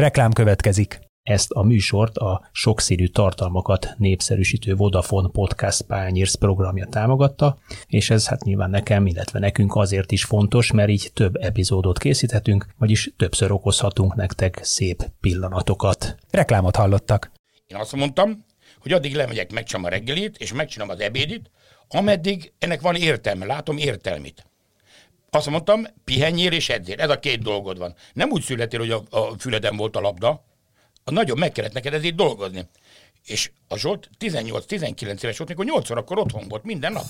Reklám következik. Ezt a műsort a sokszínű tartalmakat népszerűsítő Vodafone Podcast Pányérsz programja támogatta, és ez hát nyilván nekem, illetve nekünk azért is fontos, mert így több epizódot készíthetünk, vagyis többször okozhatunk nektek szép pillanatokat. Reklámot hallottak. Én azt mondtam, hogy addig lemegyek, megcsinálom a reggelit, és megcsinálom az ebédit, ameddig ennek van értelme, látom értelmit. Azt mondtam, pihenjél és edzél. Ez a két dolgod van. Nem úgy születél, hogy a, a füleden volt a labda, a nagyon meg kellett neked ezért dolgozni. És a Zsolt 18-19 éves volt, mikor 8 órakor otthon volt minden nap.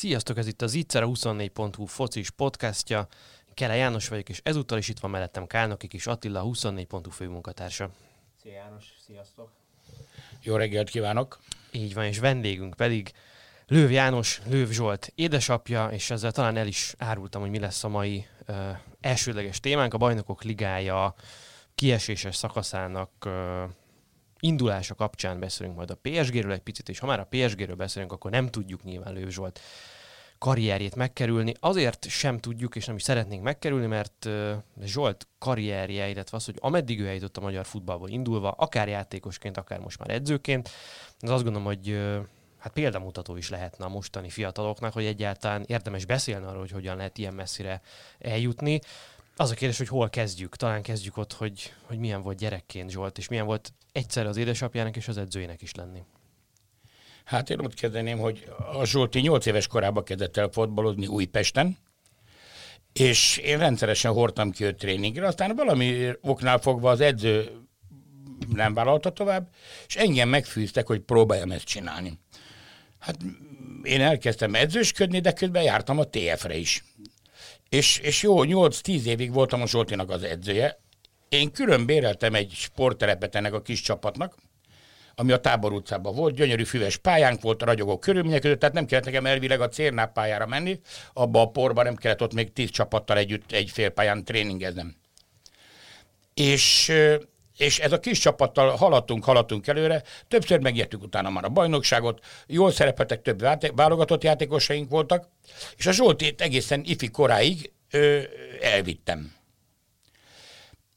Sziasztok, ez itt az Itzer, a 24.hu focis podcastja. Kele János vagyok, és ezúttal is itt van mellettem Kálnoki kis Attila, 24.hu főmunkatársa. Szia János, sziasztok! Jó reggelt kívánok! Így van, és vendégünk pedig Lőv János, Lőv Zsolt édesapja, és ezzel talán el is árultam, hogy mi lesz a mai uh, elsődleges témánk, a Bajnokok Ligája kieséses szakaszának uh, indulása kapcsán beszélünk majd a PSG-ről egy picit, és ha már a PSG-ről beszélünk, akkor nem tudjuk nyilván Lőv Zsolt karrierjét megkerülni. Azért sem tudjuk, és nem is szeretnénk megkerülni, mert Zsolt karrierje, illetve az, hogy ameddig ő eljutott a magyar futballból indulva, akár játékosként, akár most már edzőként, az azt gondolom, hogy hát példamutató is lehetne a mostani fiataloknak, hogy egyáltalán érdemes beszélni arról, hogy hogyan lehet ilyen messzire eljutni. Az a kérdés, hogy hol kezdjük. Talán kezdjük ott, hogy, hogy milyen volt gyerekként Zsolt, és milyen volt egyszer az édesapjának és az edzőjének is lenni. Hát én ott kezdeném, hogy a Zsolti 8 éves korában kezdett el fotbalozni Újpesten, és én rendszeresen hordtam ki őt tréningre, aztán valami oknál fogva az edző nem vállalta tovább, és engem megfűztek, hogy próbáljam ezt csinálni. Hát én elkezdtem edzősködni, de közben jártam a TF-re is. És, és jó, 8-10 évig voltam a Zsoltinak az edzője. Én külön béreltem egy sportterepet ennek a kis csapatnak, ami a Tábor utcában volt, gyönyörű füves pályánk volt a ragyogó körülmények között, tehát nem kellett nekem elvileg a Cérnáp pályára menni, abba a porba nem kellett ott még tíz csapattal együtt egy fél pályán tréningeznem. És és ez a kis csapattal haladtunk, haladtunk előre, többször megértük utána már a bajnokságot, jól szerepeltek, több válogatott játékosaink voltak, és a Zsoltét egészen ifi koráig ö, elvittem.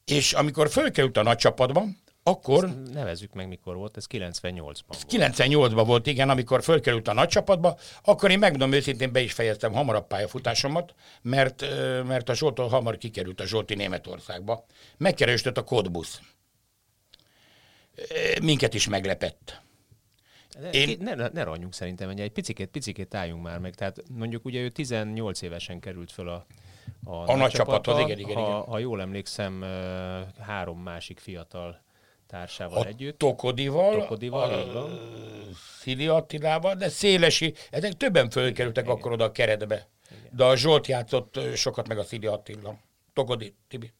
És amikor fölkerült a nagy csapatba, akkor... Ezt nevezzük meg, mikor volt, ez 98-ban volt. 98-ban volt, igen, amikor fölkerült a nagy csapatba, akkor én megmondom őszintén, be is fejeztem hamarabb pályafutásomat, mert, mert a Zsoltól hamar kikerült a Zsolti Németországba. Megkeresett a Kodbusz. Minket is meglepett. De én... ne, ne, ronjunk szerintem, egy picikét, picikét álljunk már meg. Tehát mondjuk ugye ő 18 évesen került föl a, a, a nagy csapathoz, igen, igen, ha, igen. Ha jól emlékszem, három másik fiatal társával a együtt. Tokodival, Tokodival a, Szili Attilával, de Szélesi, ezek többen fölkerültek igen. akkor oda a keretbe. Igen. De a Zsolt játszott sokat meg a Szili Attila. Tokodi, Tibi.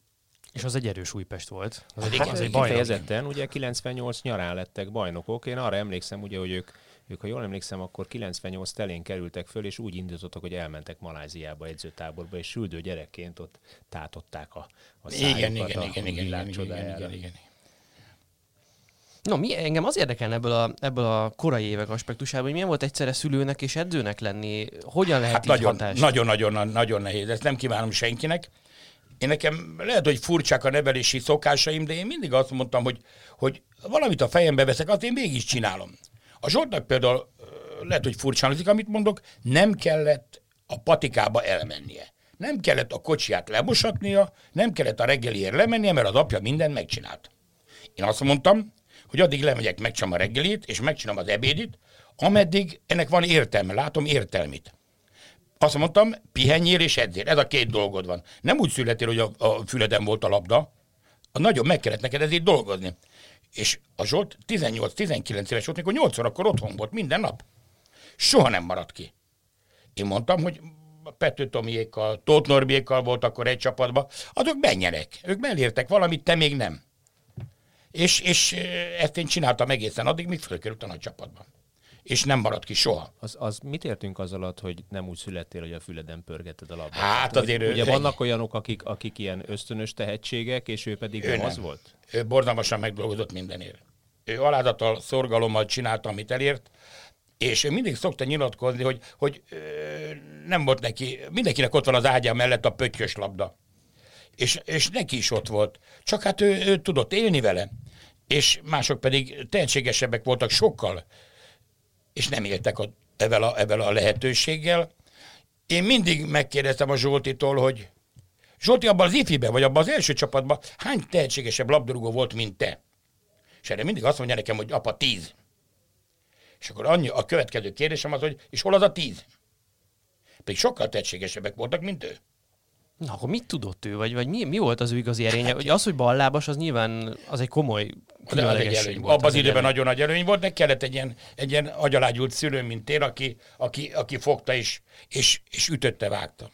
És az egy erős Újpest volt. Az egy, hát, az egy kifejezetten, ugye 98 nyarán lettek bajnokok. Én arra emlékszem, ugye, hogy ők, ők, ha jól emlékszem, akkor 98 telén kerültek föl, és úgy indítottak, hogy elmentek Maláziába edzőtáborba, és süldő gyerekként ott tátották a, a szájukat igen, igen, a, igen, igen, igen, igen, igen, igen, igen. No, mi, engem az érdekel ebből a, ebből a korai évek aspektusában, hogy milyen volt egyszerre szülőnek és edzőnek lenni, hogyan lehet hát így nagyon, hatás? Nagyon, nagyon, nagyon nehéz, ezt nem kívánom senkinek. Én nekem lehet, hogy furcsák a nevelési szokásaim, de én mindig azt mondtam, hogy, hogy valamit a fejembe veszek, azt én mégis csinálom. A Zsoltnak például lehet, hogy furcsán amit mondok, nem kellett a patikába elmennie. Nem kellett a kocsiját lemosatnia, nem kellett a reggeliért lemennie, mert az apja mindent megcsinált. Én azt mondtam, hogy addig lemegyek, megcsinálom a reggelit, és megcsinálom az ebédit, ameddig ennek van értelme, látom értelmit. Azt mondtam, pihenjél és edzél. Ez a két dolgod van. Nem úgy születél, hogy a, a füleden volt a labda, a nagyon meg kellett neked ezért dolgozni. És a Zsolt 18-19 éves volt, mikor 8 órakor otthon volt minden nap. Soha nem maradt ki. Én mondtam, hogy Pető Tomiékkal, Tóth Norbiékkal volt akkor egy csapatban, azok menjenek. Ők mellértek valamit, te még nem. És, és ezt én csináltam egészen addig, míg fölkerült a nagy csapatban. és nem marad ki soha. Az, az mit értünk az alatt, hogy nem úgy születtél, hogy a füleden pörgeted a labdát? Hát azért ő- Ugye vannak olyanok, akik, akik ilyen ösztönös tehetségek, és ő pedig Ő nem nem. az volt? Ő borzalmasan megdolgozott mindenért. Ő alázattal, szorgalommal csinálta, amit elért, és ő mindig szokta nyilatkozni, hogy, hogy ö, nem volt neki, mindenkinek ott van az ágya mellett a pöttyös labda. És, és neki is ott volt. Csak hát ő, ő tudott élni vele. És mások pedig tehetségesebbek voltak sokkal, és nem éltek a, evel, a, evel a lehetőséggel. Én mindig megkérdeztem a Zsoltitól, hogy Zsolti, abban az ifiben, vagy abban az első csapatban hány tehetségesebb labdarúgó volt, mint te? És erre mindig azt mondja nekem, hogy apa, tíz. És akkor annyi, a következő kérdésem az, hogy és hol az a tíz? Pedig sokkal tehetségesebbek voltak, mint ő. Na, akkor mit tudott ő, vagy, vagy mi, mi volt az ő igazi erénye? Hogy az, hogy ballábas, az nyilván az egy komoly az különlegesség volt. Abban az egy időben előny. nagyon nagy előny volt, de kellett egy ilyen, egy ilyen agyalágyult szülő, mint én, aki, aki, aki fogta és, és, és ütötte, vágta.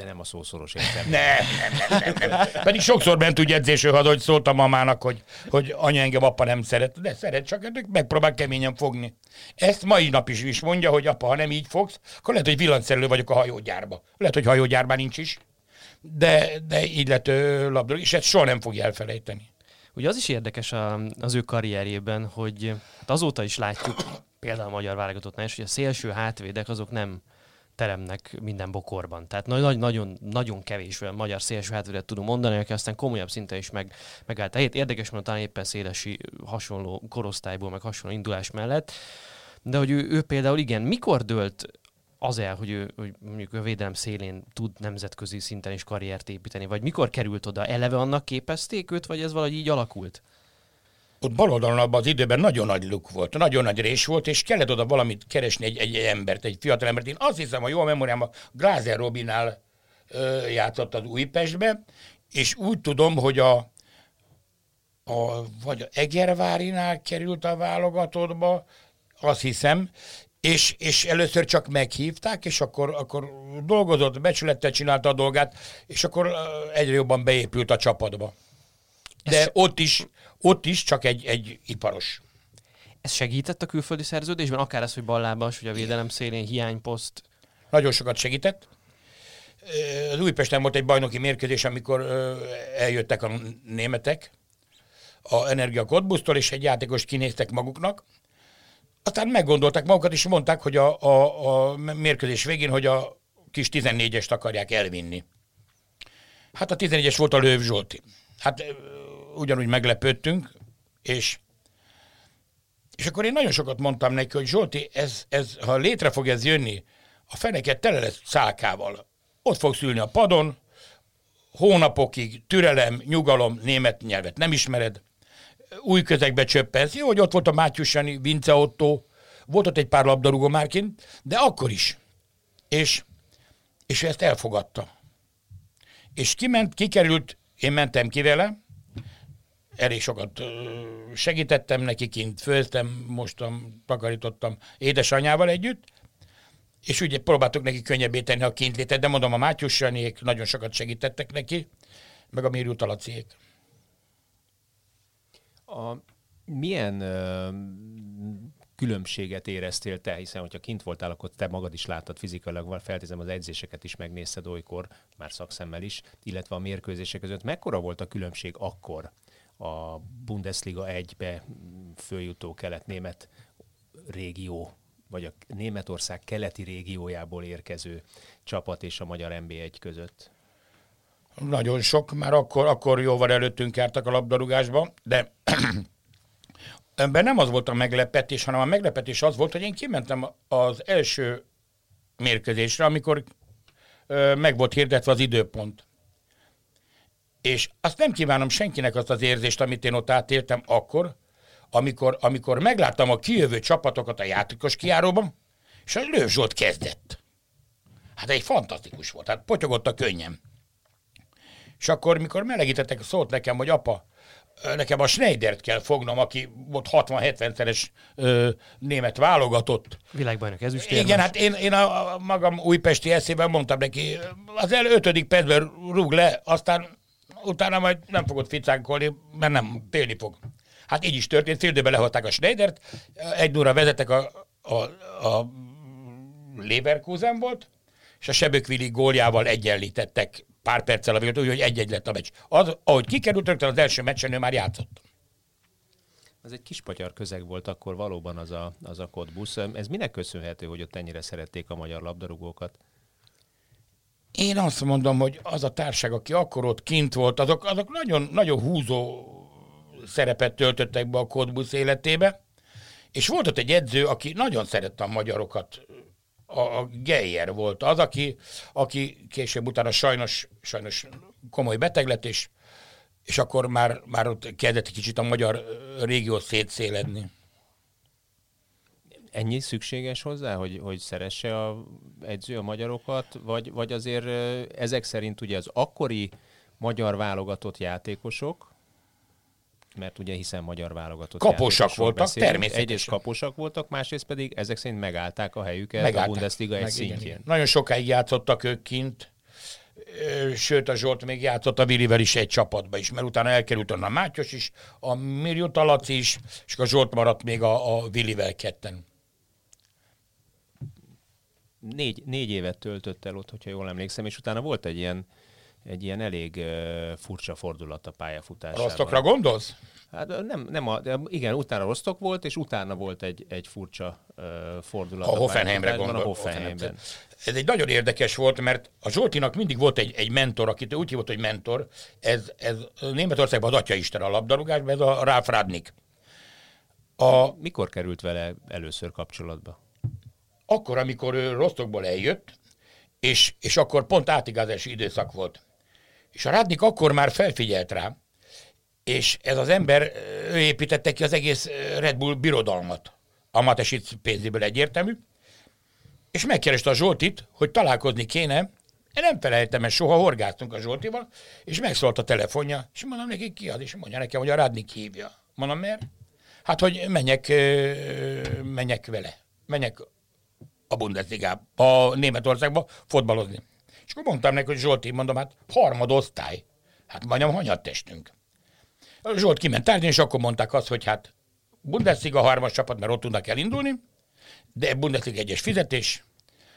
De nem a szószoros értelme. Nem, nem, nem, nem, nem. Pedig sokszor ment úgy edzésről haza, hogy szóltam mamának, hogy, hogy anya engem apa nem szeret. De szeret, csak hát megpróbál keményen fogni. Ezt mai nap is is mondja, hogy apa, ha nem így fogsz, akkor lehet, hogy villanszerelő vagyok a hajógyárba. Lehet, hogy hajógyárban nincs is. De, de így lett labdarúgó, és ezt soha nem fogja elfelejteni. Ugye az is érdekes a, az ő karrierjében, hogy hát azóta is látjuk, például a magyar válogatottnál is, hogy a szélső hátvédek azok nem teremnek minden bokorban. Tehát nagy, nagy, nagyon, nagyon kevés olyan magyar szélső hátvédet tudunk mondani, aki aztán komolyabb szinten is meg, megállt a. Érdekes, mert talán éppen szélesi hasonló korosztályból, meg hasonló indulás mellett. De hogy ő, ő például igen, mikor dőlt az el, hogy ő hogy mondjuk a védelem szélén tud nemzetközi szinten is karriert építeni, vagy mikor került oda? Eleve annak képezték őt, vagy ez valahogy így alakult? Ott bal oldalon abban az időben nagyon nagy luk volt, nagyon nagy rés volt, és kellett oda valamit keresni egy, egy embert, egy fiatal embert. Én azt hiszem, a jó memóriám, Glázer Robinál ö, játszott az Újpestbe, és úgy tudom, hogy a, a vagy a Egervárinál került a válogatottba, azt hiszem, és, és először csak meghívták, és akkor, akkor dolgozott, becsülettel csinálta a dolgát, és akkor egyre jobban beépült a csapatba. De Ez- ott is, ott is csak egy, egy iparos. Ez segített a külföldi szerződésben, akár az, hogy ballábas, hogy a védelem szélén hiányposzt. Nagyon sokat segített. Az Újpesten volt egy bajnoki mérkőzés, amikor eljöttek a németek a Energia Cottbusztól, és egy játékost kinéztek maguknak. Aztán meggondolták magukat, és mondták, hogy a, a, a mérkőzés végén, hogy a kis 14-est akarják elvinni. Hát a 14-es volt a Lőv Zsolti. Hát ugyanúgy meglepődtünk, és és akkor én nagyon sokat mondtam neki, hogy Zsolti, ez, ez, ha létre fog ez jönni, a feneket tele lesz szálkával. Ott fogsz ülni a padon, hónapokig, türelem, nyugalom, német nyelvet nem ismered, új közegbe csöppensz. Jó, hogy ott volt a Mátyus Jani, Vince Otto, volt ott egy pár labdarúgó márként, de akkor is. És, és ezt elfogadta. És kiment, kikerült, én mentem ki vele, elég sokat segítettem neki kint, főztem, mostam, takarítottam édesanyával együtt, és ugye próbáltuk neki könnyebbé tenni a kintlétet, de mondom, a Mátyus Janiék nagyon sokat segítettek neki, meg a Mérő Talaciék. A, milyen ö, különbséget éreztél te, hiszen hogyha kint voltál, akkor te magad is láttad fizikailag, feltézem az edzéseket is megnézted olykor, már szakszemmel is, illetve a mérkőzések között. Mekkora volt a különbség akkor a Bundesliga 1-be följutó kelet-német régió, vagy a Németország keleti régiójából érkező csapat és a magyar NB1 között? Nagyon sok, már akkor, akkor jóval előttünk jártak a labdarúgásba, de ebben nem az volt a meglepetés, hanem a meglepetés az volt, hogy én kimentem az első mérkőzésre, amikor ö, meg volt hirdetve az időpont. És azt nem kívánom senkinek azt az érzést, amit én ott átéltem akkor, amikor, amikor megláttam a kijövő csapatokat a játékos kiáróban, és a Lőv Zsolt kezdett. Hát egy fantasztikus volt, hát potyogott a könnyem. És akkor, mikor melegítettek, szólt nekem, hogy apa, nekem a Schneidert kell fognom, aki volt 60-70-szeres ö, német válogatott. Világbajnok ezüst Igen, hát én, én a, a magam újpesti eszében mondtam neki, az el ötödik percben rúg le, aztán utána majd nem fogod ficánkolni, mert nem, télni fog. Hát így is történt, fél időben lehalták a Schneidert, egy óra vezetek a, a, a Leverkusen volt, és a Sebökvili góljával egyenlítettek pár perccel a végül, úgyhogy egy-egy lett a meccs. Az, ahogy kikerült, rögtön az első meccsen ő már játszott. Ez egy kispatyar közeg volt akkor valóban az a, az a kodbusz. Ez minek köszönhető, hogy ott ennyire szerették a magyar labdarúgókat? Én azt mondom, hogy az a társág, aki akkor ott kint volt, azok, azok nagyon, nagyon húzó szerepet töltöttek be a kodbusz életébe, és volt ott egy edző, aki nagyon szerette a magyarokat, a, a Geyer volt az, aki, aki később utána sajnos, sajnos komoly beteg lett, és, és akkor már, már ott kezdett kicsit a magyar régió szétszéledni. Ennyi szükséges hozzá, hogy, hogy szeresse a edző a magyarokat, vagy, vagy azért ezek szerint ugye az akkori magyar válogatott játékosok, mert ugye hiszen magyar válogatott Kaposak voltak, beszélünk. természetesen. Egyrészt kaposak voltak, másrészt pedig ezek szerint megállták a helyüket megállták. a Bundesliga egy Meg, szintjén. Igen, igen. Nagyon sokáig játszottak ők kint, sőt a Zsolt még játszott a Vilivel is egy csapatba is, mert utána elkerült onnan Mátyos is, a Mirjó Talac is, és a Zsolt maradt még a, a Vilivel ketten. Négy, négy évet töltött el ott, hogyha jól emlékszem, és utána volt egy ilyen egy ilyen elég uh, furcsa fordulat a pályafutásában. Rostokra gondolsz? Hát nem, nem a, de igen, utána Rostok volt, és utána volt egy, egy furcsa uh, fordulat. A, a Hoffenheimre gondol. A Hoffenheimben. Ez egy nagyon érdekes volt, mert a Zsoltinak mindig volt egy, egy mentor, akit úgy hívott, hogy mentor. Ez, ez Németországban az atyaisten a labdarúgásban, ez a Ralf Radnik. A, Mikor került vele először kapcsolatba? Akkor, amikor ő Rostokból eljött, és, és akkor pont átigázási időszak volt. És a Rádnik akkor már felfigyelt rá, és ez az ember, ő építette ki az egész Red Bull birodalmat. A Matesic pénzéből egyértelmű. És megkereste a Zsoltit, hogy találkozni kéne. Én nem felejtem, mert soha horgáztunk a Zsoltival, és megszólt a telefonja, és mondom neki, ki az, és mondja nekem, hogy a Rádnik hívja. Mondom, miért? Hát, hogy menjek, menjek vele. Menjek a Bundesliga, a Németországba fotbalozni. És akkor mondtam neki, hogy Zsolti, mondom, hát harmadosztály. Hát majdnem hanyat testünk. Zsolt kiment tárgyalni, és akkor mondták azt, hogy hát Bundesliga harmas csapat, mert ott tudnak elindulni, de Bundesliga egyes fizetés,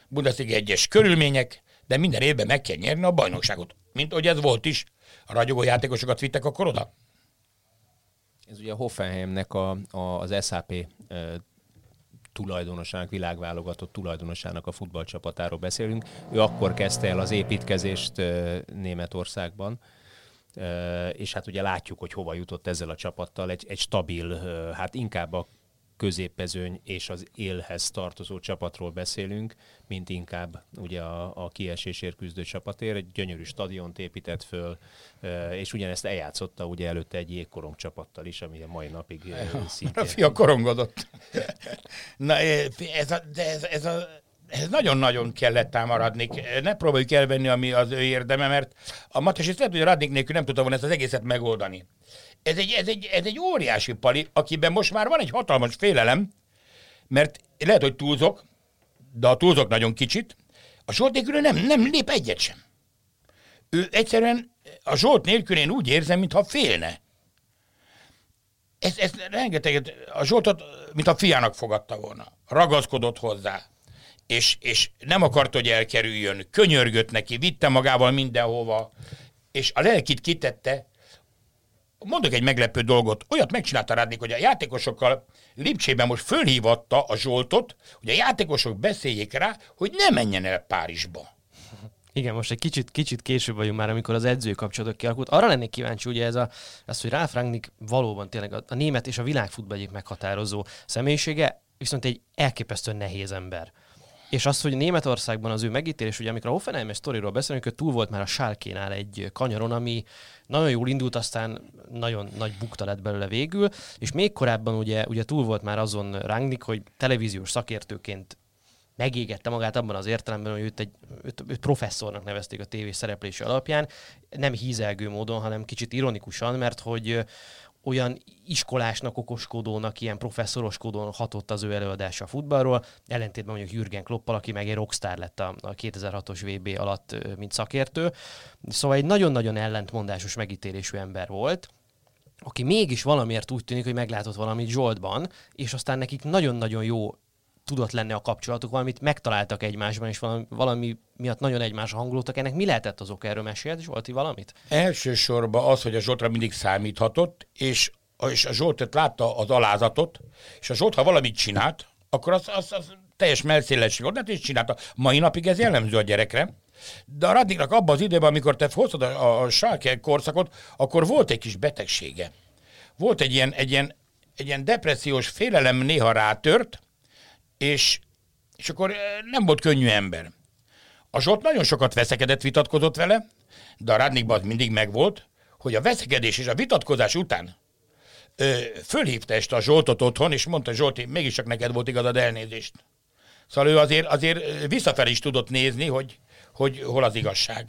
Bundesliga egyes körülmények, de minden évben meg kell nyerni a bajnokságot. Mint hogy ez volt is. A ragyogó játékosokat vittek akkor oda. Ez ugye a Hoffenheimnek a, a, az SAP tulajdonosának, világválogatott tulajdonosának a futballcsapatáról beszélünk. Ő akkor kezdte el az építkezést Németországban, és hát ugye látjuk, hogy hova jutott ezzel a csapattal, egy, egy stabil, hát inkább a középezőny és az élhez tartozó csapatról beszélünk, mint inkább ugye a, a kiesésért küzdő csapatért. Egy gyönyörű stadiont épített föl, és ugyanezt eljátszotta ugye előtte egy jégkorong csapattal is, ami a mai napig szintén... A fia korongodott. Na, ez a, de ez, ez a ez nagyon-nagyon kellett támaradni. Ne próbáljuk elvenni, ami az ő érdeme, mert a Matas lehet, hogy a Radnik nélkül nem tudta volna ezt az egészet megoldani. Ez egy, ez, egy, ez egy óriási pali, akiben most már van egy hatalmas félelem, mert lehet, hogy túlzok, de a túlzok nagyon kicsit, a Zsolt nélkül nem, nem lép egyet sem. Ő egyszerűen a Zsolt nélkül én úgy érzem, mintha félne. Ez, ez rengeteget, a Zsoltot, mint a fiának fogadta volna. Ragaszkodott hozzá. És, és nem akart, hogy elkerüljön. Könyörgött neki, vitte magával mindenhova. És a lelkit kitette, mondok egy meglepő dolgot, olyat megcsinálta Rádnik, hogy a játékosokkal Lipcsében most fölhívatta a Zsoltot, hogy a játékosok beszéljék rá, hogy ne menjen el Párizsba. Igen, most egy kicsit, kicsit később vagyunk már, amikor az edző kapcsolatok kialakult. Arra lennék kíváncsi, ugye ez a, az, hogy Ralf Rangnick valóban tényleg a, a német és a világfutball egyik meghatározó személyisége, viszont egy elképesztően nehéz ember. És az, hogy Németországban az ő megítélés, ugye amikor a Hoffenheimes sztoriról beszélünk, ő túl volt már a Sálkénál egy kanyaron, ami nagyon jól indult, aztán nagyon nagy bukta lett belőle végül, és még korábban ugye, ugye túl volt már azon Rangnick, hogy televíziós szakértőként megégette magát abban az értelemben, hogy őt egy őt, őt professzornak nevezték a tévés szereplése alapján, nem hízelgő módon, hanem kicsit ironikusan, mert hogy olyan iskolásnak, okoskodónak, ilyen professzoroskodónak hatott az ő előadása a futballról, ellentétben mondjuk Jürgen Kloppal, aki meg egy rockstar lett a, a 2006-os VB alatt, mint szakértő. Szóval egy nagyon-nagyon ellentmondásos megítélésű ember volt, aki mégis valamiért úgy tűnik, hogy meglátott valamit Zsoltban, és aztán nekik nagyon-nagyon jó tudott lenni a kapcsolatuk, valamit megtaláltak egymásban, és valami, valami miatt nagyon egymásra hangolódtak. Ennek mi lehetett az oka? Erről mesélt Zsolti valamit? Elsősorban az, hogy a Zsoltra mindig számíthatott, és, és a Zsoltot látta az alázatot, és a Zsolt, ha valamit csinált, akkor az, az, az teljes melszélesség volt, és csinálta. Mai napig ez jellemző a gyerekre. De a Radiknak abban az időben, amikor te hoztad a, a Schalke korszakot, akkor volt egy kis betegsége. Volt egy ilyen, egy ilyen, egy ilyen depressziós félelem néha rátört, és, és akkor nem volt könnyű ember. A Zsolt nagyon sokat veszekedett, vitatkozott vele, de a Radnikban az mindig megvolt, hogy a veszekedés és a vitatkozás után ö, fölhívta este a Zsoltot otthon, és mondta, Zsolti, mégis csak neked volt igazad elnézést. Szóval ő azért, azért visszafelé is tudott nézni, hogy, hogy hol az igazság.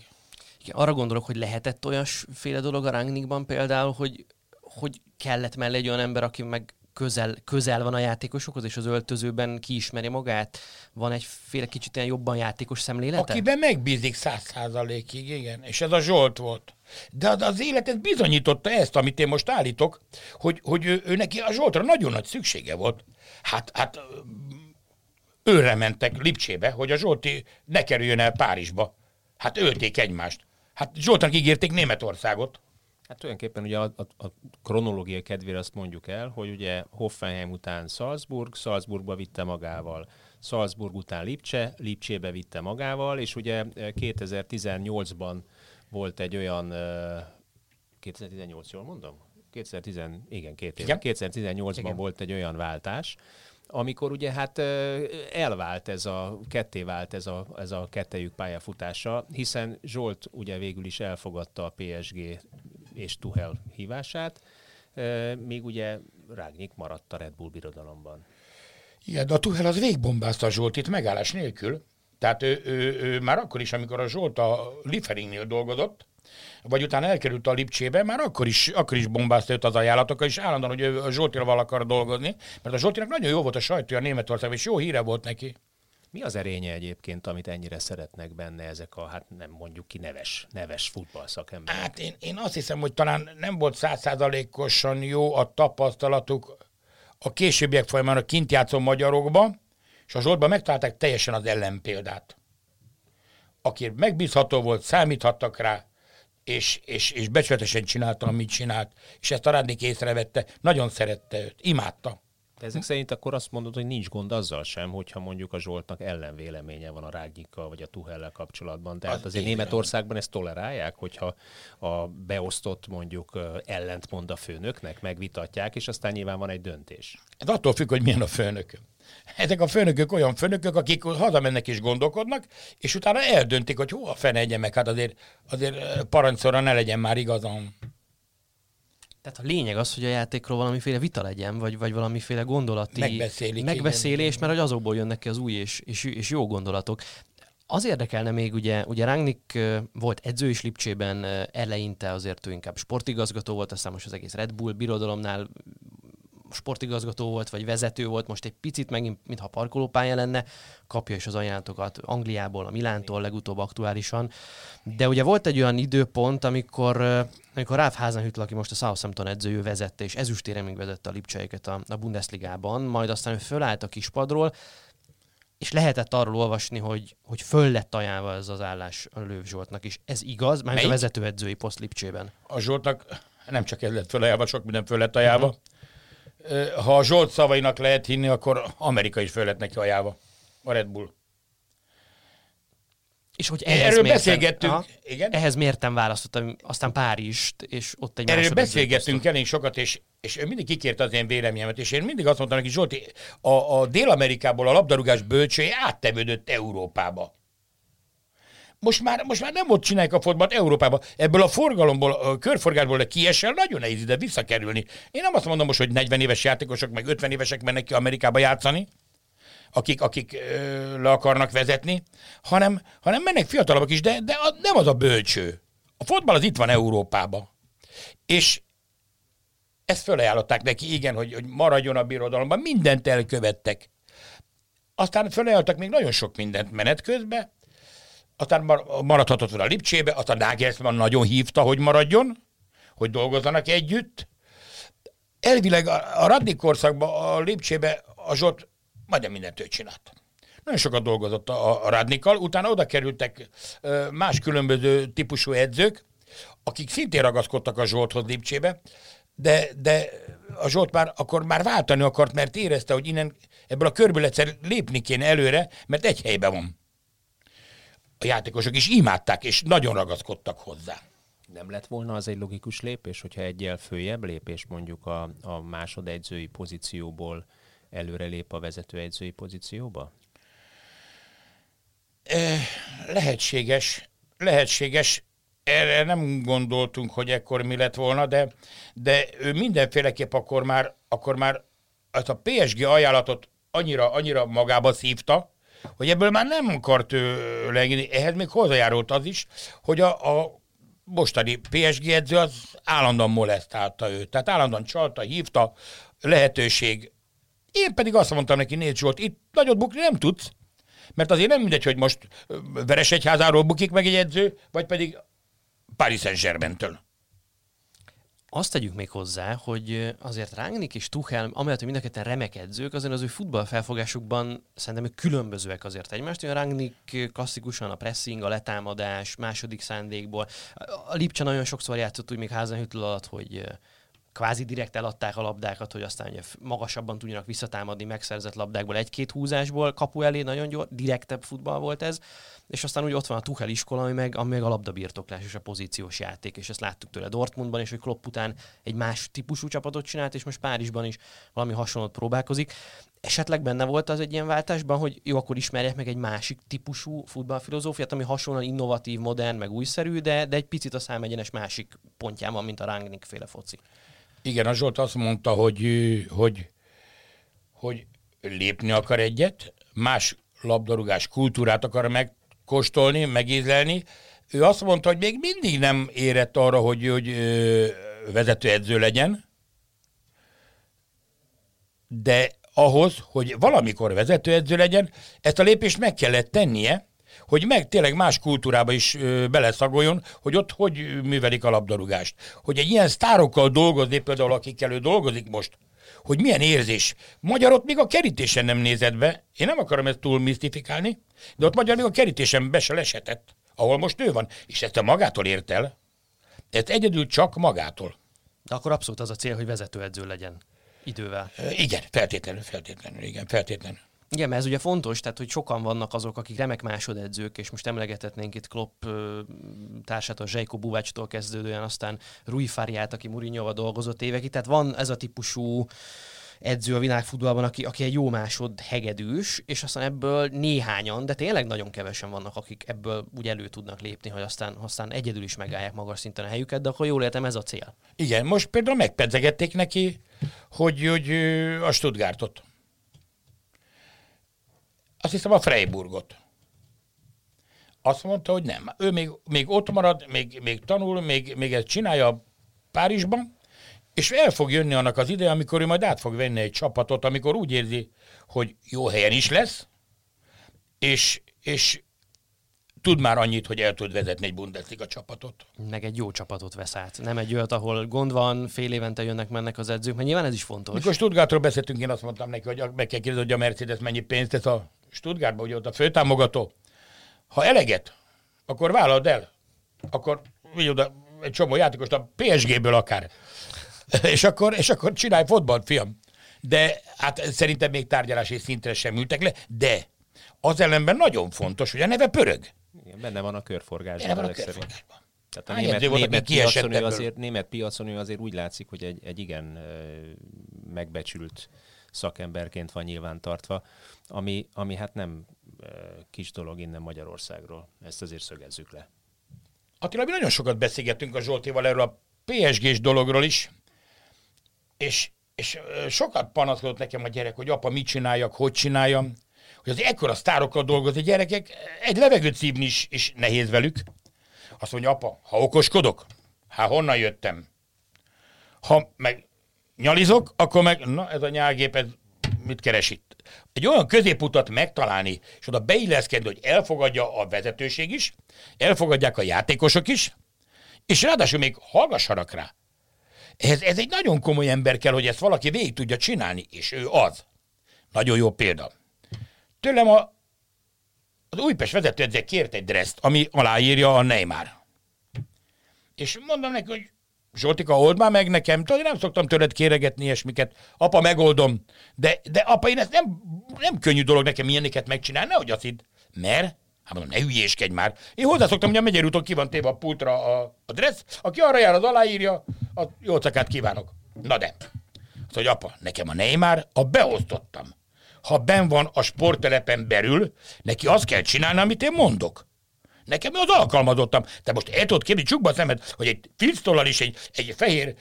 Igen, arra gondolok, hogy lehetett olyasféle dolog a Rangnickban például, hogy, hogy kellett mellé egy olyan ember, aki meg közel, közel van a játékosokhoz, és az öltözőben kiismeri magát? Van egyféle kicsit ilyen jobban játékos szemlélete? Akiben megbízik száz százalékig, igen. És ez a Zsolt volt. De az, életet bizonyította ezt, amit én most állítok, hogy, hogy ő, ő neki a Zsoltra nagyon nagy szüksége volt. Hát, hát őre mentek Lipcsébe, hogy a Zsolti ne kerüljön el Párizsba. Hát ölték egymást. Hát Zsoltnak ígérték Németországot. Hát tulajdonképpen ugye a, a, a kronológia kedvére azt mondjuk el, hogy ugye Hoffenheim után Salzburg, Salzburgba vitte magával, Salzburg után Lipcse, Lipcsébe vitte magával, és ugye 2018-ban volt egy olyan, 2018 jól mondom? 2010, igen, két év. 2018-ban igen. volt egy olyan váltás, amikor ugye hát elvált ez a, ketté vált ez a, ez a kettejük pályafutása, hiszen Zsolt ugye végül is elfogadta a PSG és Tuhel hívását, míg ugye Rágnyik maradt a Red Bull birodalomban. Igen, de a Tuhel az végbombázta a Zsoltit megállás nélkül. Tehát ő, ő, ő, már akkor is, amikor a Zsolt a Lieferingnél dolgozott, vagy utána elkerült a Lipcsébe, már akkor is, akkor is bombázta őt az ajánlatokkal, és állandóan, hogy ő a Zsoltival akar dolgozni, mert a Zsoltinak nagyon jó volt a sajtója Németországban, és jó híre volt neki. Mi az erénye egyébként, amit ennyire szeretnek benne ezek a, hát nem mondjuk ki neves, neves futballszakemberek? Hát én, én azt hiszem, hogy talán nem volt százszázalékosan jó a tapasztalatuk a későbbiek folyamán a kint játszó magyarokba, és a Zsoltban megtalálták teljesen az ellenpéldát. Aki megbízható volt, számíthattak rá, és, és, és becsületesen csinálta, amit csinált, és ezt a Rádnik észrevette, nagyon szerette őt, imádta. Ezek szerint akkor azt mondod, hogy nincs gond azzal sem, hogyha mondjuk a Zsoltnak ellenvéleménye van a Rágyikkal vagy a Tuhellel kapcsolatban. Tehát az azért Németországban ezt tolerálják, hogyha a beosztott mondjuk ellentmond a főnöknek, megvitatják, és aztán nyilván van egy döntés. Ez attól függ, hogy milyen a főnök. Ezek a főnökök olyan főnökök, akik hazamennek és gondolkodnak, és utána eldöntik, hogy hova fene egye meg, hát azért, azért parancsolra ne legyen már igazam. Tehát a lényeg az, hogy a játékról valamiféle vita legyen, vagy, vagy valamiféle gondolati Megbeszélik, megbeszélés, igen. mert hogy azokból jönnek ki az új és, és, és jó gondolatok. Az érdekelne még, ugye, ugye Rangnick volt edző is Lipcsében, eleinte azért ő inkább sportigazgató volt, aztán most az egész Red Bull birodalomnál sportigazgató volt, vagy vezető volt, most egy picit megint, mintha parkolópálya lenne, kapja is az ajánlatokat Angliából, a Milántól legutóbb aktuálisan. De ugye volt egy olyan időpont, amikor, amikor Ralf Hasenhüttl, aki most a Southampton edzőjű vezette, és ezüstére még vezette a Lipcseiket a, a Bundesligában, majd aztán ő fölállt a kispadról, és lehetett arról olvasni, hogy, hogy föl lett ajánlva ez az állás a Lőv Zsoltnak is. Ez igaz, mert a vezetőedzői poszt Lipcsében. A Zsoltnak nem csak ez lett fölajánlva, sok minden föl lett ajánlva. Uh-huh ha a Zsolt szavainak lehet hinni, akkor Amerika is föl lett neki ajánlva. A Red Bull. És hogy ehhez Erről beszélgettünk. Aha, igen? Ehhez mértem választottam, aztán Párizst, és ott egy Erről beszélgettünk elég sokat, és, és ő mindig kikérte az én véleményemet, és én mindig azt mondtam neki, Zsolti, a, a Dél-Amerikából a labdarúgás bölcsője áttevődött Európába. Most már, most már nem ott csinálják a fotbalt Európában. Ebből a forgalomból, a körforgásból a kiesel, nagyon nehéz ide visszakerülni. Én nem azt mondom most, hogy 40 éves játékosok, meg 50 évesek mennek ki Amerikába játszani, akik, akik ö, le akarnak vezetni, hanem, hanem mennek fiatalabbak is, de, de a, nem az a bölcső. A fotball az itt van Európában. És ezt felajánlották neki, igen, hogy, hogy maradjon a birodalomban, mindent elkövettek. Aztán felajánlottak még nagyon sok mindent menet közben, aztán maradhatott volna a Lipcsébe, aztán Nagelsmann nagyon hívta, hogy maradjon, hogy dolgozzanak együtt, elvileg a, Radnik korszakban, a Lipcsébe a Zsolt majdnem mindent ő csinált. Nagyon sokat dolgozott a, Radnikkal, utána oda kerültek más különböző típusú edzők, akik szintén ragaszkodtak a Zsolthoz Lipcsébe, de, de a Zsolt már akkor már váltani akart, mert érezte, hogy innen ebből a körből egyszer lépni kéne előre, mert egy helyben van. A játékosok is imádták, és nagyon ragaszkodtak hozzá. Nem lett volna az egy logikus lépés, hogyha egyel följebb lépés mondjuk a, a másodegyzői pozícióból előre lép a vezetőegyzői pozícióba? Lehetséges, lehetséges. Erre nem gondoltunk, hogy ekkor mi lett volna, de, de ő mindenféleképp akkor már, akkor már azt a PSG ajánlatot annyira, annyira magába szívta, hogy ebből már nem akart ő lenni. Ehhez még hozzájárult az is, hogy a, a mostani PSG edző az állandóan molesztálta őt. Tehát állandóan csalta, hívta, lehetőség. Én pedig azt mondtam neki, nézd Zsolt, itt nagyot bukni nem tudsz, mert azért nem mindegy, hogy most Veresegyházáról bukik meg egy edző, vagy pedig Paris Saint-Germain-től. Azt tegyük még hozzá, hogy azért Rangnick és Tuchel, amellett, hogy mind a remek edzők, azért az ő futballfelfogásukban szerintem ők különbözőek azért egymást. Olyan Rangnick klasszikusan a pressing, a letámadás, második szándékból. A Lipcse nagyon sokszor játszott úgy még Házenhüttel alatt, hogy kvázi direkt eladták a labdákat, hogy aztán ugye magasabban tudjanak visszatámadni megszerzett labdákból egy-két húzásból, kapu elé nagyon gyors, direktebb futball volt ez, és aztán úgy ott van a Tuchel iskola, ami meg, ami meg a labdabirtoklás és a pozíciós játék, és ezt láttuk tőle Dortmundban, és hogy Klopp után egy más típusú csapatot csinált, és most Párizsban is valami hasonlót próbálkozik. Esetleg benne volt az egy ilyen váltásban, hogy jó, akkor ismerjek meg egy másik típusú futballfilozófiát, ami hasonlóan innovatív, modern, meg újszerű, de, de egy picit a számegyenes másik pontján van, mint a Rangnick féle foci. Igen, a Zsolt azt mondta, hogy, hogy, hogy lépni akar egyet, más labdarúgás kultúrát akar megkóstolni, megízlelni. Ő azt mondta, hogy még mindig nem érett arra, hogy, hogy vezetőedző legyen, de ahhoz, hogy valamikor vezetőedző legyen, ezt a lépést meg kellett tennie, hogy meg tényleg más kultúrába is ö, beleszagoljon, hogy ott hogy művelik a labdarúgást. Hogy egy ilyen sztárokkal dolgozni, például akikkel ő dolgozik most, hogy milyen érzés. Magyarot még a kerítésen nem nézett be. Én nem akarom ezt túl misztifikálni, de ott magyar még a kerítésen be se lesetett, ahol most ő van. És ezt a magától ért el. Ezt egyedül csak magától. De akkor abszolút az a cél, hogy vezetőedző legyen idővel. Igen, feltétlenül, feltétlenül, igen, feltétlenül. Igen, mert ez ugye fontos, tehát hogy sokan vannak azok, akik remek másodedzők, és most emlegethetnénk itt Klopp társát, a Zsejko Buvácstól kezdődően, aztán Rui Fariát, aki Mourinho-val dolgozott évekig, tehát van ez a típusú edző a világfutballban, aki, aki egy jó másod hegedűs, és aztán ebből néhányan, de tényleg nagyon kevesen vannak, akik ebből úgy elő tudnak lépni, hogy aztán, aztán egyedül is megállják magas szinten a helyüket, de akkor jól értem, ez a cél. Igen, most például megpedzegették neki, hogy, hogy a Stuttgartot azt hiszem a Freiburgot. Azt mondta, hogy nem. Ő még, még ott marad, még, még tanul, még, még ezt csinálja Párizsban, és el fog jönni annak az ideje, amikor ő majd át fog venni egy csapatot, amikor úgy érzi, hogy jó helyen is lesz, és, és tud már annyit, hogy el tud vezetni egy Bundesliga csapatot. Meg egy jó csapatot vesz át. Nem egy olyat, ahol gond van, fél évente jönnek-mennek az edzők, mert nyilván ez is fontos. Mikor Stuttgartról beszéltünk, én azt mondtam neki, hogy meg kell kérdezni, hogy a Mercedes mennyi pénzt tesz a Stuttgartban, ugye ott a főtámogató. Ha eleget, akkor vállald el. Akkor vigy oda egy csomó játékost a PSG-ből akár. és, akkor, és akkor csinálj fotbalt, fiam. De hát szerintem még tárgyalási szintre sem ültek le, de az ellenben nagyon fontos, hogy a neve pörög. Igen, benne van a körforgásban. Benne van a körforgásban. Tehát a német, német, piacon ő azért, német piacon ő azért úgy látszik, hogy egy, egy igen megbecsült szakemberként van nyilván tartva, ami, ami hát nem kis dolog innen Magyarországról. Ezt azért szögezzük le. Attila, mi nagyon sokat beszélgettünk a Zsoltéval erről a PSG-s dologról is, és, és sokat panaszkodott nekem a gyerek, hogy apa, mit csináljak, hogy csináljam, hogy az ekkora sztárokkal dolgozni gyerekek, egy levegőt szívni is, is nehéz velük. Azt mondja, apa, ha okoskodok, hát honnan jöttem? Ha meg nyalizok, akkor meg, na ez a nyálgép, ez mit keres itt? Egy olyan középutat megtalálni, és oda beilleszkedni, hogy elfogadja a vezetőség is, elfogadják a játékosok is, és ráadásul még hallgassanak rá. Ez, ez egy nagyon komoly ember kell, hogy ezt valaki végig tudja csinálni, és ő az. Nagyon jó példa. Tőlem a, az Újpest vezetőedző kért egy dreszt, ami aláírja a Neymar. És mondom neki, hogy Zsoltika, old már meg nekem, tudod, nem szoktam tőled kéregetni ilyesmiket. Apa, megoldom. De, de apa, én ezt nem, nem könnyű dolog nekem ilyeneket megcsinálni, nehogy azt hidd. Mert Hát mondom, ne hülyéskedj már. Én hozzászoktam, hogy a megyeri úton ki van téve a pultra a, a dressz, aki arra jár, az aláírja, a jó cakát kívánok. Na de. Azt, hogy apa, nekem a Neymar, a beosztottam. Ha ben van a sporttelepen belül, neki azt kell csinálni, amit én mondok. Nekem az alkalmazottam. Te most el tudod kérni csukba a szemed, hogy egy filctollal és egy, egy fehér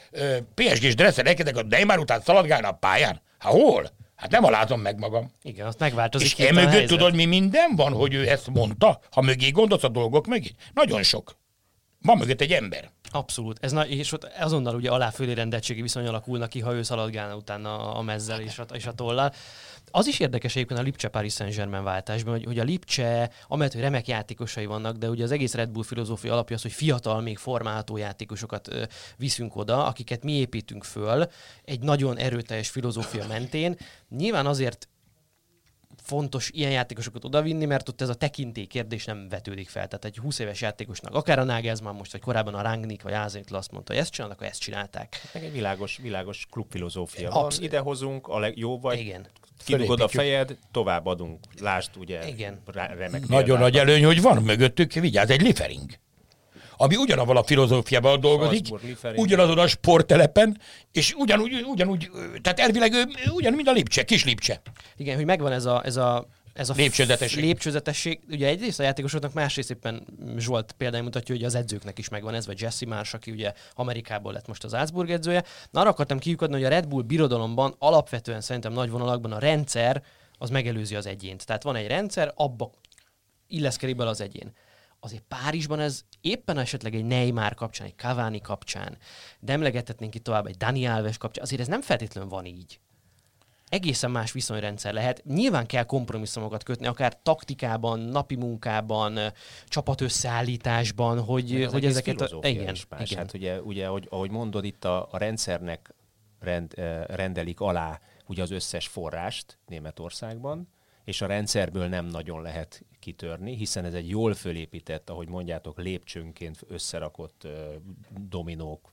PSG-s dresszel elkezdek a Neymar után szaladgálni a pályán? Hát hol? Hát nem alázom meg magam. Igen, azt megváltozik. És emögött tudod, mi minden van, hogy ő ezt mondta? Ha mögé gondolsz a dolgok mögé? Nagyon sok. Van mögött egy ember. Abszolút. Ez na, és ott azonnal ugye aláfölé rendeltségi viszony alakulnak ki, ha ő szaladgálna utána a mezzel és a, és a tollal. Az is érdekes egyébként a Lipcse Paris Saint-Germain váltásban, hogy, hogy a Lipcse, amellett, hogy remek játékosai vannak, de ugye az egész Red Bull filozófia alapja az, hogy fiatal, még formálható játékosokat ö, viszünk oda, akiket mi építünk föl egy nagyon erőteljes filozófia mentén. Nyilván azért fontos ilyen játékosokat odavinni, mert ott ez a tekintély kérdés nem vetődik fel. Tehát egy 20 éves játékosnak, akár a Nagelsmann most, vagy korábban a Rangnick, vagy Ázenkl azt mondta, hogy ezt csinálnak, akkor ezt csinálták. Meg egy világos, világos klubfilozófia van. Absz- Idehozunk, a leg, jó vagy, Igen. Kidugod a fejed, továbbadunk. Lásd, ugye, Igen. remek Nagyon nagy előny, hogy van mögöttük, vigyázz, egy Liefering. Ami ugyanabban a filozófiában dolgozik, Salzburg, ugyanazon a sporttelepen, és ugyanúgy, ugyanúgy, tehát elvileg ő ugyanúgy, mint a Lipcse, kis Lipcse. Igen, hogy megvan ez a, ez a ez a Lépcsőzetesség. lépcsőzetesség. Ugye egyrészt a játékosoknak, másrészt éppen Zsolt példány mutatja, hogy az edzőknek is megvan ez, vagy Jesse Mars, aki ugye Amerikából lett most az Salzburg edzője. Na, arra akartam kiukadni, hogy a Red Bull birodalomban alapvetően szerintem nagy vonalakban a rendszer az megelőzi az egyént. Tehát van egy rendszer, abba illeszkedik bele az egyén. Azért Párizsban ez éppen esetleg egy Neymar kapcsán, egy Cavani kapcsán, de emlegethetnénk itt tovább egy Dani Alves kapcsán, azért ez nem feltétlenül van így egészen más viszonyrendszer lehet. Nyilván kell kompromisszumokat kötni, akár taktikában, napi munkában, csapatösszeállításban, hogy, az hogy ezeket... filozófia igen, is más. igen. Hát ugye, ugye ahogy, ahogy mondod, itt a, a rendszernek rend, rendelik alá ugye az összes forrást Németországban, és a rendszerből nem nagyon lehet kitörni, hiszen ez egy jól fölépített, ahogy mondjátok, lépcsőnként összerakott dominók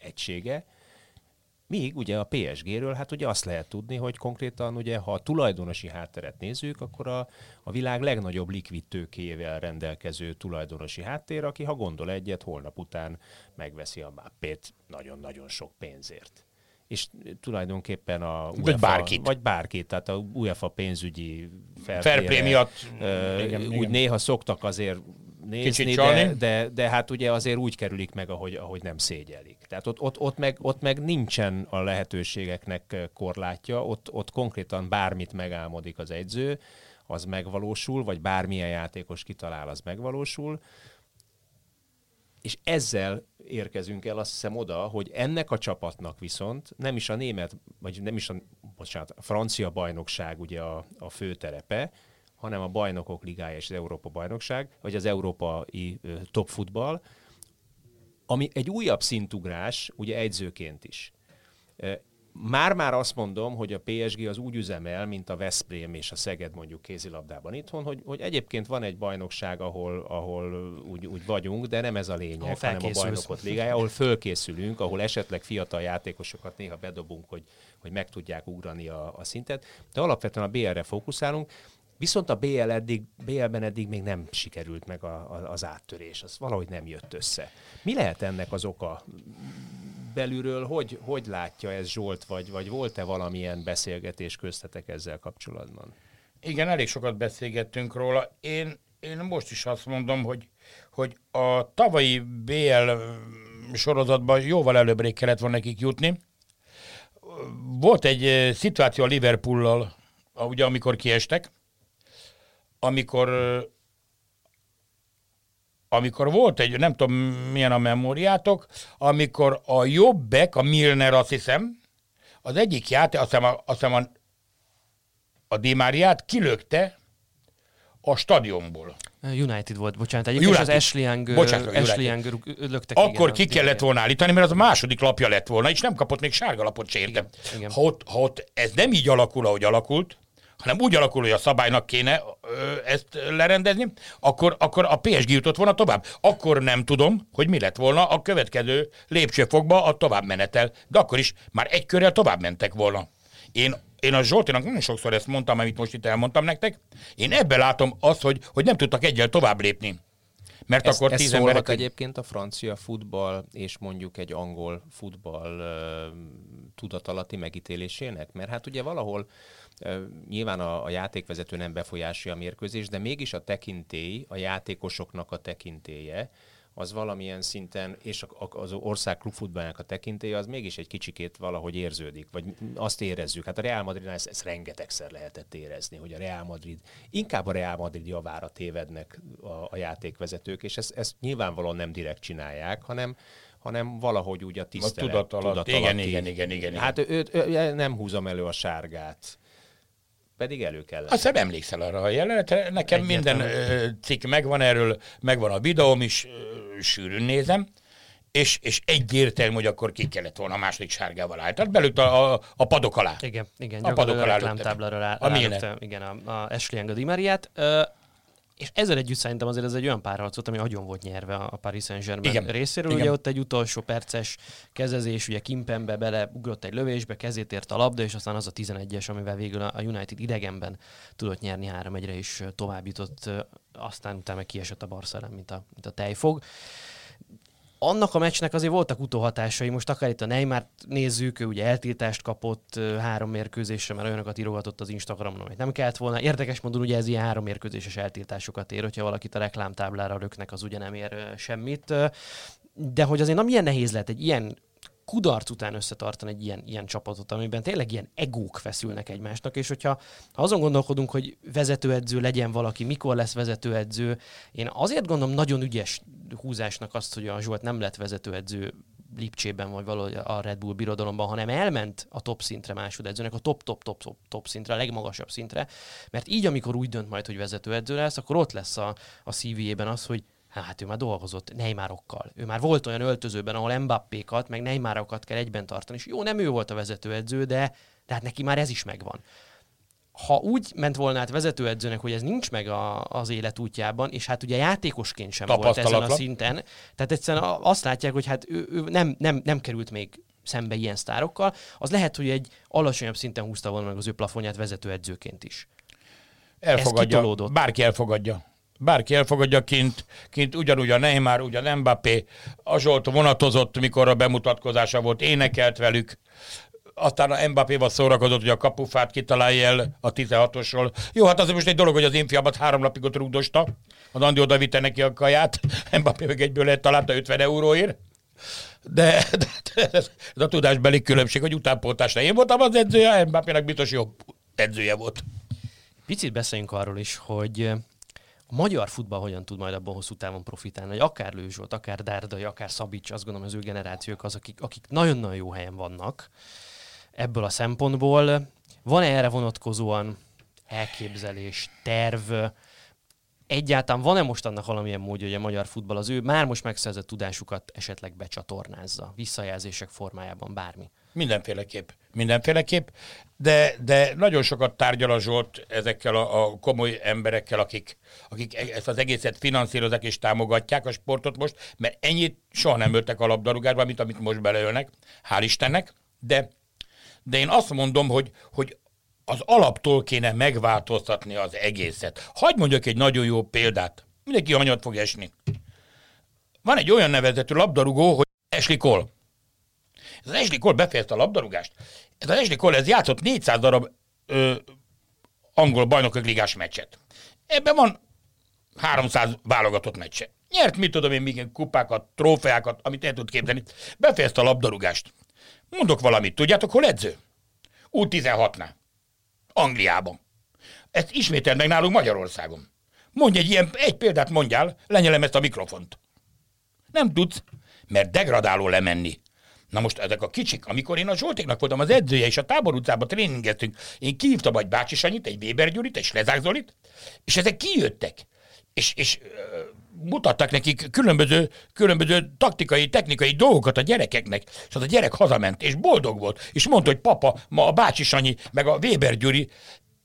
egysége, Míg ugye a PSG-ről, hát ugye azt lehet tudni, hogy konkrétan ugye, ha a tulajdonosi hátteret nézzük, akkor a, a világ legnagyobb likvid tőkéjével rendelkező tulajdonosi háttér, aki ha gondol egyet, holnap után megveszi a máppét nagyon-nagyon sok pénzért. És tulajdonképpen a UEFA, bárkit. Vagy bárkit, tehát a UEFA pénzügyi fair miatt. ö, Igen, úgy igen. néha szoktak azért nézni, de, de, de hát ugye azért úgy kerülik meg, ahogy, ahogy nem szégyelik. Tehát ott, ott, ott, meg, ott meg nincsen a lehetőségeknek eh, korlátja, ott, ott konkrétan bármit megálmodik az edző, az megvalósul, vagy bármilyen játékos kitalál, az megvalósul. És ezzel érkezünk el azt hiszem oda, hogy ennek a csapatnak viszont nem is a német, vagy nem is a, bocsánat, a francia bajnokság ugye a, a főterepe, hanem a bajnokok ligája és az Európa bajnokság, vagy az európai ö, topfutball, ami egy újabb szintugrás, ugye edzőként is. Már-már azt mondom, hogy a PSG az úgy üzemel, mint a Veszprém és a Szeged mondjuk kézilabdában itthon, hogy, hogy egyébként van egy bajnokság, ahol, ahol úgy, úgy vagyunk, de nem ez a lényeg, hanem a bajnokot ligája, ahol fölkészülünk, ahol esetleg fiatal játékosokat néha bedobunk, hogy, hogy meg tudják ugrani a, a szintet, de alapvetően a BL-re fókuszálunk, Viszont a BL eddig, BL-ben eddig még nem sikerült meg a, a, az áttörés, az valahogy nem jött össze. Mi lehet ennek az oka? Belülről hogy, hogy látja ez Zsolt, vagy, vagy volt-e valamilyen beszélgetés köztetek ezzel kapcsolatban? Igen, elég sokat beszélgettünk róla. Én, én most is azt mondom, hogy, hogy a tavalyi BL sorozatban jóval előbbre kellett volna nekik jutni. Volt egy eh, szituáció a Liverpoollal, a- ugye amikor kiestek, amikor amikor volt egy, nem tudom milyen a memóriátok, amikor a jobbek, a Milner azt hiszem, az egyik játék, azt hiszem a, azt hiszem a, a Di Mariát kilökte a stadionból. United volt, bocsánat. Egyébként United. az Ashley Young, Bocsánat, Ashley. Young löktek. Akkor igen, ki kellett volna állítani, mert az a második lapja lett volna, és nem kapott még sárga lapot se igen. Ha, ott, ha ott ez nem így alakul, ahogy alakult, hanem úgy alakul, hogy a szabálynak kéne ö, ezt lerendezni, akkor, akkor a PSG jutott volna tovább. Akkor nem tudom, hogy mi lett volna a következő lépcsőfokba a tovább menetel. De akkor is már egy körrel tovább mentek volna. Én, én a Zsoltinak nagyon sokszor ezt mondtam, amit most itt elmondtam nektek. Én ebben látom azt, hogy, hogy nem tudtak egyel tovább lépni. Mert Ez, akkor ez tíz szólhat emberek... egyébként a francia futball és mondjuk egy angol futball tudatalatti megítélésének? Mert hát ugye valahol nyilván a, a játékvezető nem befolyásolja a mérkőzés, de mégis a tekintély, a játékosoknak a tekintélye, az valamilyen szinten, és az ország klubfutballnak a tekintélye, az mégis egy kicsikét valahogy érződik, vagy azt érezzük. Hát a Real Madridnál ezt, ezt rengetegszer lehetett érezni, hogy a Real Madrid, inkább a Real Madrid javára tévednek a, a játékvezetők, és ezt, ezt nyilvánvalóan nem direkt csinálják, hanem hanem valahogy úgy a tisztelet. tudat alatt. tudatalatti- Igen, igen, igen, igen, igen. Hát ő, ő, ő, nem húzom elő a sárgát. Pedig elő kellett. Azt hiszem emlékszel arra a jelenetre. Nekem minden ö, cikk megvan erről, megvan a videóm is, ö, sűrűn nézem, és, és egyértelmű, hogy akkor ki kellett volna a második sárgával állni. Tehát belőtt a, a, a padok alá. Igen, igen, A padok alá a reklámtáblára rá, A rálökte, milyenet? igen, a, a Ashley Young a Di Mariát. És ezzel együtt szerintem azért ez egy olyan párharc volt, ami agyon volt nyerve a Paris Saint-Germain Igen. részéről. Igen. Ugye ott egy utolsó perces kezezés, ugye Kimpembe beleugrott egy lövésbe, kezét ért a labda, és aztán az a 11-es, amivel végül a United idegenben tudott nyerni 3 1 és tovább jutott, aztán utána kiesett a Barca mint a, mint a tejfog annak a meccsnek azért voltak utóhatásai, most akár itt a Neymar nézzük, ő ugye eltiltást kapott három mérkőzésre, mert olyanokat írogatott az Instagramon, amit nem kellett volna. Érdekes módon ugye ez ilyen három mérkőzéses eltiltásokat ér, hogyha valakit a reklámtáblára röknek, az ugye nem ér semmit. De hogy azért nem milyen nehéz lehet egy ilyen kudarc után összetartani egy ilyen, ilyen csapatot, amiben tényleg ilyen egók feszülnek egymásnak, és hogyha ha azon gondolkodunk, hogy vezetőedző legyen valaki, mikor lesz vezetőedző, én azért gondolom nagyon ügyes húzásnak azt, hogy a Zsolt nem lett vezetőedző Lipcsében, vagy valahogy a Red Bull birodalomban, hanem elment a top szintre másodedzőnek, a top, top, top, top, top szintre, a legmagasabb szintre, mert így, amikor úgy dönt majd, hogy vezetőedző lesz, akkor ott lesz a, a CV-ében az, hogy Hát ő már dolgozott Neymarokkal. Ő már volt olyan öltözőben, ahol Mbappékat, meg Neymarokat kell egyben tartani. És jó, nem ő volt a vezetőedző, de, de hát neki már ez is megvan. Ha úgy ment volna át vezetőedzőnek, hogy ez nincs meg a, az élet útjában, és hát ugye játékosként sem volt ezen a szinten, tehát egyszerűen azt látják, hogy hát ő, ő nem, nem, nem került még szembe ilyen sztárokkal, az lehet, hogy egy alacsonyabb szinten húzta volna meg az ő plafonját vezetőedzőként is. elfogadja. Bárki elfogadja. Bárki elfogadja kint, kint ugyanúgy a Neymar, ugyan Mbappé, a Zsolt vonatozott, mikor a bemutatkozása volt, énekelt velük, aztán a Mbappéval szórakozott, hogy a kapufát kitalálja el a 16-osról. Jó, hát az most egy dolog, hogy az én fiamat három napig ott rúgdosta, az Andi oda vitte neki a kaját, Mbappé meg egyből lehet találta 50 euróért. De, de, de ez, a tudásbeli különbség, hogy utánpótlásra én voltam az edzője, Mbappének biztos jobb edzője volt. Picit beszéljünk arról is, hogy a magyar futball hogyan tud majd abban hosszú távon profitálni, hogy akár Lőzs volt, akár Dárdai, akár Szabics, azt gondolom az ő generációk az, akik, akik nagyon-nagyon jó helyen vannak ebből a szempontból. Van-e erre vonatkozóan elképzelés, terv, egyáltalán van-e most annak valamilyen módja, hogy a magyar futball az ő már most megszerzett tudásukat esetleg becsatornázza, visszajelzések formájában, bármi? Mindenféleképp. Mindenféleképp. De, de nagyon sokat tárgyal a Zsolt ezekkel a, a komoly emberekkel, akik, akik e- ezt az egészet finanszírozzák és támogatják a sportot most, mert ennyit soha nem öltek a labdarúgásba, mint amit most beleölnek, hál' Istennek. De, de én azt mondom, hogy, hogy az alaptól kéne megváltoztatni az egészet. Hagy mondjak egy nagyon jó példát. Mindenki hanyat fog esni. Van egy olyan nevezetű labdarúgó, hogy Ashley Cole. Ez az Ashley Cole befejezte a labdarúgást. Ez az Ashley Cole ez játszott 400 darab ö, angol bajnokok ligás meccset. Ebben van 300 válogatott meccse. Nyert, mit tudom én, még kupákat, trófeákat, amit el tud képzelni. Befejezte a labdarúgást. Mondok valamit, tudjátok, hol edző? U16-nál. Angliában. Ezt ismétel meg nálunk Magyarországon. Mondj egy ilyen, egy példát mondjál, lenyelem ezt a mikrofont. Nem tudsz, mert degradáló lemenni. Na most ezek a kicsik, amikor én a Zsoltéknak voltam az edzője, és a tábor utcába tréningeztünk, én kihívtam egy Bácsi Sanyit, egy Weber Gyurit, egy Slezák Zolit, és ezek kijöttek. és, és mutattak nekik különböző, különböző taktikai, technikai dolgokat a gyerekeknek, és az a gyerek hazament, és boldog volt, és mondta, hogy papa, ma a Bácsi Sanyi, meg a Weber Gyuri,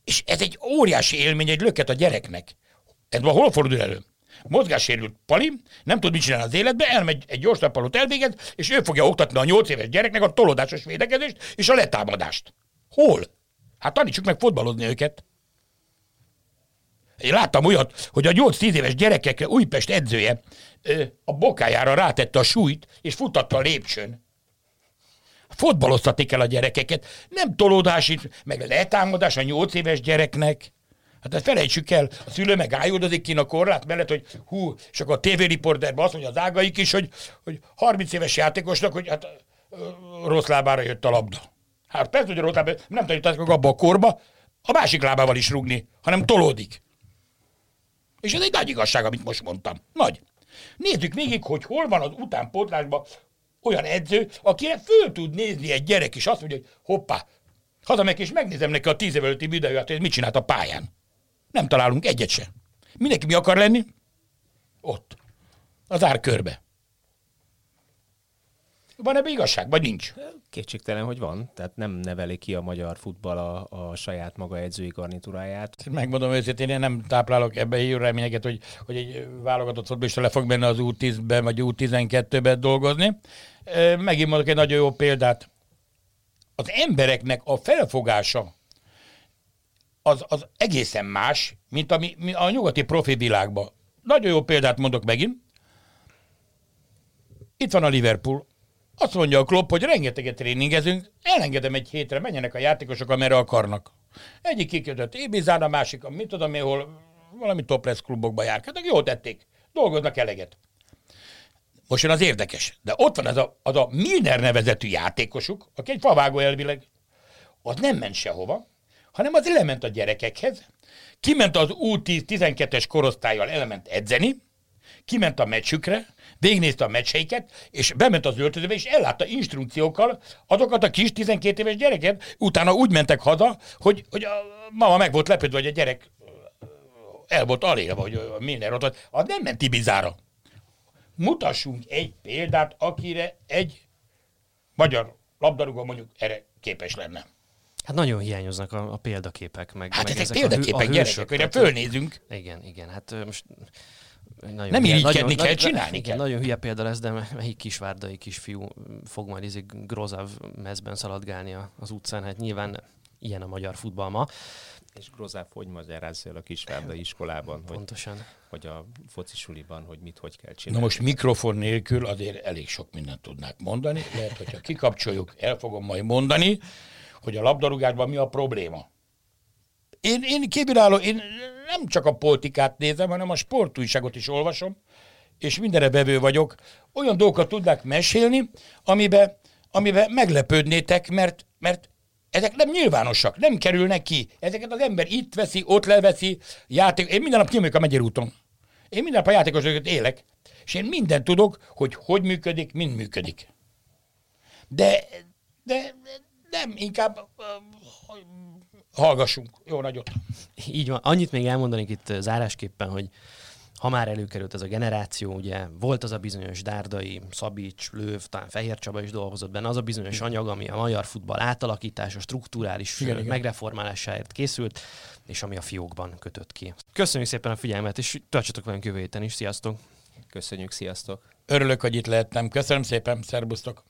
és ez egy óriási élmény, egy löket a gyereknek. Ez ma hol fordul elő? Mozgássérült Pali, nem tud mit csinálni az életbe, elmegy egy gyors nappalót elvégez, és ő fogja oktatni a nyolc éves gyereknek a tolódásos védekezést és a letámadást. Hol? Hát tanítsuk meg fotbalozni őket. Én láttam olyat, hogy a 8-10 éves gyerekekre Újpest edzője a bokájára rátette a súlyt, és futatta a lépcsőn. Fotbaloztatni kell a gyerekeket, nem tolódás, meg letámadás a 8 éves gyereknek. Hát ezt felejtsük el, a szülő meg ájuldozik ki a korlát mellett, hogy hú, és akkor a tévériporterben azt mondja az ágaik is, hogy, hogy 30 éves játékosnak, hogy hát rossz lábára jött a labda. Hát persze, hogy rossz lábára, nem tudjuk abba a korba, a másik lábával is rugni, hanem tolódik. És ez egy nagy igazság, amit most mondtam. Nagy. Nézzük végig, hogy hol van az utánpótlásban olyan edző, akire föl tud nézni egy gyerek, és azt mondja, hogy hoppá, hazamegyek és megnézem neki a tíz év előtti videóját, hogy mit csinált a pályán. Nem találunk egyet se. Mindenki mi akar lenni? Ott. Az ár körbe. Van ebbe igazság, vagy nincs? Kétségtelen, hogy van. Tehát nem neveli ki a magyar futball a, a saját maga edzői garnitúráját. Megmondom őszintén, én nem táplálok ebbe jó reményeket, hogy, hogy egy válogatott fotbalista le fog menni az U10-ben vagy U12-ben dolgozni. Megint mondok egy nagyon jó példát. Az embereknek a felfogása az, az egészen más, mint ami, a nyugati profi világban. Nagyon jó példát mondok megint. Itt van a Liverpool. Azt mondja a Klopp, hogy rengeteget tréningezünk, elengedem egy hétre, menjenek a játékosok, amerre akarnak. Egyik kikötött Ibizán, a másik, mit tudom én, hol valami topless klubokba járkáltak, jól tették, dolgoznak eleget. Most jön az érdekes, de ott van az a, az a Milner nevezetű játékosuk, aki egy favágó elvileg, az nem ment sehova, hanem az lement a gyerekekhez, kiment az U10-12-es korosztályjal, elment edzeni, kiment a meccsükre, végignézte a meccseiket, és bement az öltözőbe, és ellátta instrukciókkal azokat a kis 12 éves gyereket. Utána úgy mentek haza, hogy, hogy a mama meg volt lepődve, hogy a gyerek el volt alélve, hogy minden ott Az nem ment Ibizára. Mutassunk egy példát, akire egy magyar labdarúgó mondjuk erre képes lenne. Hát nagyon hiányoznak a, a példaképek. Meg, hát meg ezek, ezek példaképek, a, a gyerekek, hogy fölnézünk. Igen, igen, hát most nagyon nem így nagyon, kell csinálni igen, kell. Nagyon hülye példa lesz, de melyik kisvárdai kisfiú fog majd izé Grozav mezben szaladgálni az utcán, hát nyilván ilyen a magyar futball ma. És Grozáv hogy magyarázzál a kisvárdai iskolában, Pontosan. Hogy, hogy a focisuliban, hogy mit hogy kell csinálni. Na most mikrofon nélkül azért elég sok mindent tudnák mondani. Lehet, hogyha kikapcsoljuk, el fogom majd mondani, hogy a labdarúgásban mi a probléma. Én, én kívülálló, én nem csak a politikát nézem, hanem a sportújságot is olvasom, és mindenre bevő vagyok. Olyan dolgokat tudnák mesélni, amiben, amiben meglepődnétek, mert, mert ezek nem nyilvánosak, nem kerülnek ki. Ezeket az ember itt veszi, ott leveszi, játék. Én minden nap kimegyek a megyerúton. Én minden nap a játékosokat élek, és én mindent tudok, hogy hogy működik, mind működik. De, de nem, inkább hallgassunk. Jó nagyot. Így van. Annyit még elmondanék itt zárásképpen, hogy ha már előkerült ez a generáció, ugye volt az a bizonyos Dárdai, Szabics, Lőv, talán Fehér Csaba is dolgozott benne, az a bizonyos anyag, ami a magyar futball átalakítása, strukturális igen, megreformálásáért készült, és ami a fiókban kötött ki. Köszönjük szépen a figyelmet, és tartsatok velünk jövő héten is. Sziasztok! Köszönjük, sziasztok! Örülök, hogy itt lehettem. Köszönöm szépen, szerbusztok!